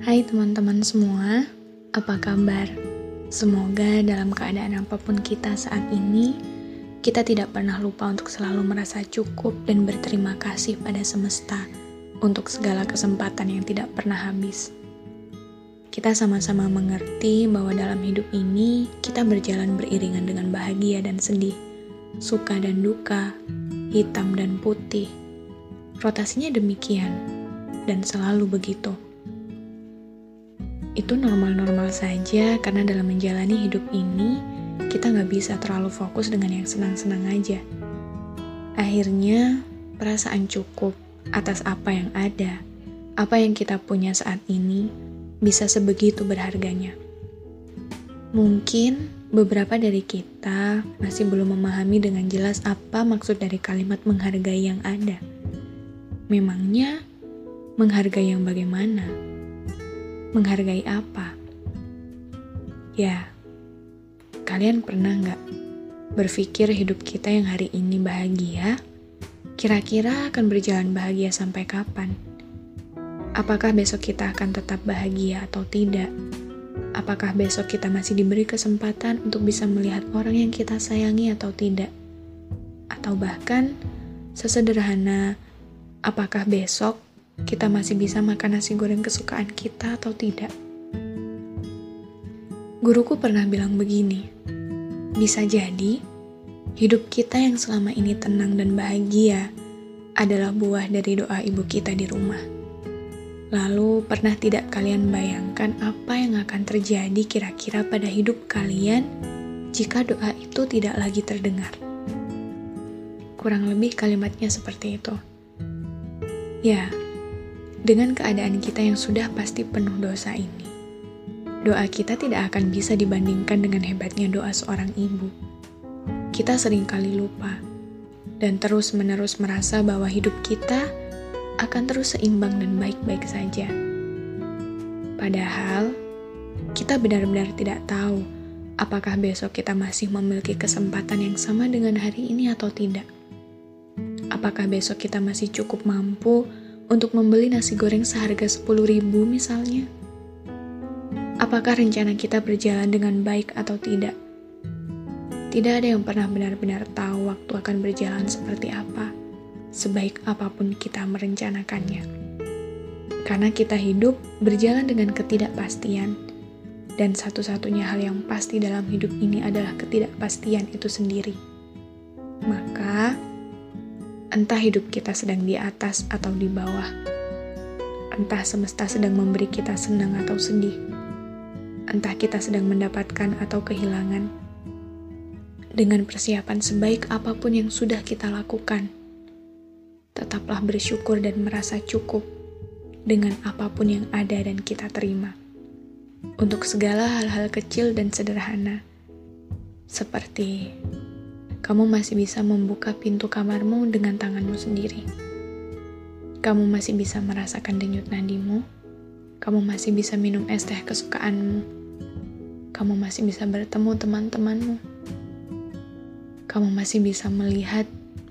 Hai teman-teman semua, apa kabar? Semoga dalam keadaan apa pun kita saat ini, kita tidak pernah lupa untuk selalu merasa cukup dan berterima kasih pada semesta untuk segala kesempatan yang tidak pernah habis. Kita sama-sama mengerti bahwa dalam hidup ini kita berjalan beriringan dengan bahagia dan sedih, suka dan duka, hitam dan putih. Rotasinya demikian, dan selalu begitu itu normal-normal saja karena dalam menjalani hidup ini kita nggak bisa terlalu fokus dengan yang senang-senang aja. Akhirnya perasaan cukup atas apa yang ada, apa yang kita punya saat ini bisa sebegitu berharganya. Mungkin beberapa dari kita masih belum memahami dengan jelas apa maksud dari kalimat menghargai yang ada. Memangnya menghargai yang bagaimana? Menghargai apa? Ya, kalian pernah nggak berpikir hidup kita yang hari ini bahagia, kira-kira akan berjalan bahagia sampai kapan? Apakah besok kita akan tetap bahagia atau tidak? Apakah besok kita masih diberi kesempatan untuk bisa melihat orang yang kita sayangi atau tidak? Atau bahkan, sesederhana, apakah besok kita masih bisa makan nasi goreng kesukaan kita atau tidak. Guruku pernah bilang begini, bisa jadi hidup kita yang selama ini tenang dan bahagia adalah buah dari doa ibu kita di rumah. Lalu, pernah tidak kalian bayangkan apa yang akan terjadi kira-kira pada hidup kalian jika doa itu tidak lagi terdengar? Kurang lebih kalimatnya seperti itu. Ya, dengan keadaan kita yang sudah pasti penuh dosa ini. Doa kita tidak akan bisa dibandingkan dengan hebatnya doa seorang ibu. Kita sering kali lupa dan terus-menerus merasa bahwa hidup kita akan terus seimbang dan baik-baik saja. Padahal, kita benar-benar tidak tahu apakah besok kita masih memiliki kesempatan yang sama dengan hari ini atau tidak. Apakah besok kita masih cukup mampu untuk membeli nasi goreng seharga 10 ribu misalnya? Apakah rencana kita berjalan dengan baik atau tidak? Tidak ada yang pernah benar-benar tahu waktu akan berjalan seperti apa, sebaik apa pun kita merencanakannya. Karena kita hidup berjalan dengan ketidakpastian, dan satu-satunya hal yang pasti dalam hidup ini adalah ketidakpastian itu sendiri. Maka, Entah hidup kita sedang di atas atau di bawah. Entah semesta sedang memberi kita senang atau sedih. Entah kita sedang mendapatkan atau kehilangan. Dengan persiapan sebaik apa pun yang sudah kita lakukan, tetaplah bersyukur dan merasa cukup dengan apa pun yang ada dan kita terima. Untuk segala hal-hal kecil dan sederhana, seperti kamu masih bisa membuka pintu kamarmu dengan tanganmu sendiri. Kamu masih bisa merasakan denyut nadimu. Kamu masih bisa minum es teh kesukaanmu. Kamu masih bisa bertemu teman-temanmu. Kamu masih bisa melihat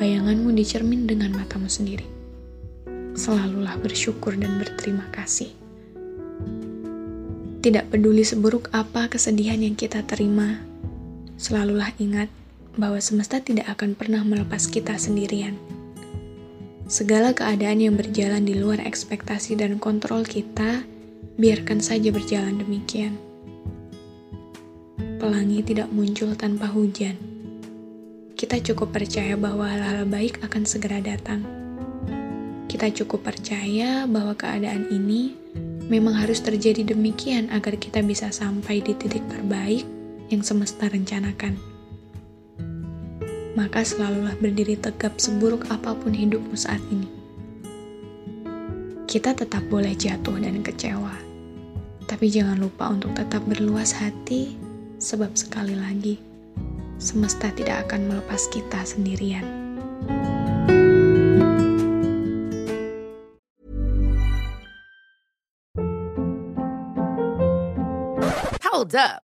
bayanganmu di cermin dengan matamu sendiri. Selalulah bersyukur dan berterima kasih. Tidak peduli seburuk apa kesedihan yang kita terima, selalulah ingat bahwa semesta tidak akan pernah melepas kita sendirian. Segala keadaan yang berjalan di luar ekspektasi dan kontrol kita, biarkan saja berjalan demikian. Pelangi tidak muncul tanpa hujan. Kita cukup percaya bahwa hal-hal baik akan segera datang. Kita cukup percaya bahwa keadaan ini memang harus terjadi demikian agar kita bisa sampai di titik terbaik yang semesta rencanakan. maka selalulah berdiri tegap seburuk apa pun hidupmu saat ini. Kita tetap boleh jatuh dan kecewa, tapi jangan lupa untuk tetap berluas hati, sebab sekali lagi, semesta tidak akan melepas kita sendirian. Hold up.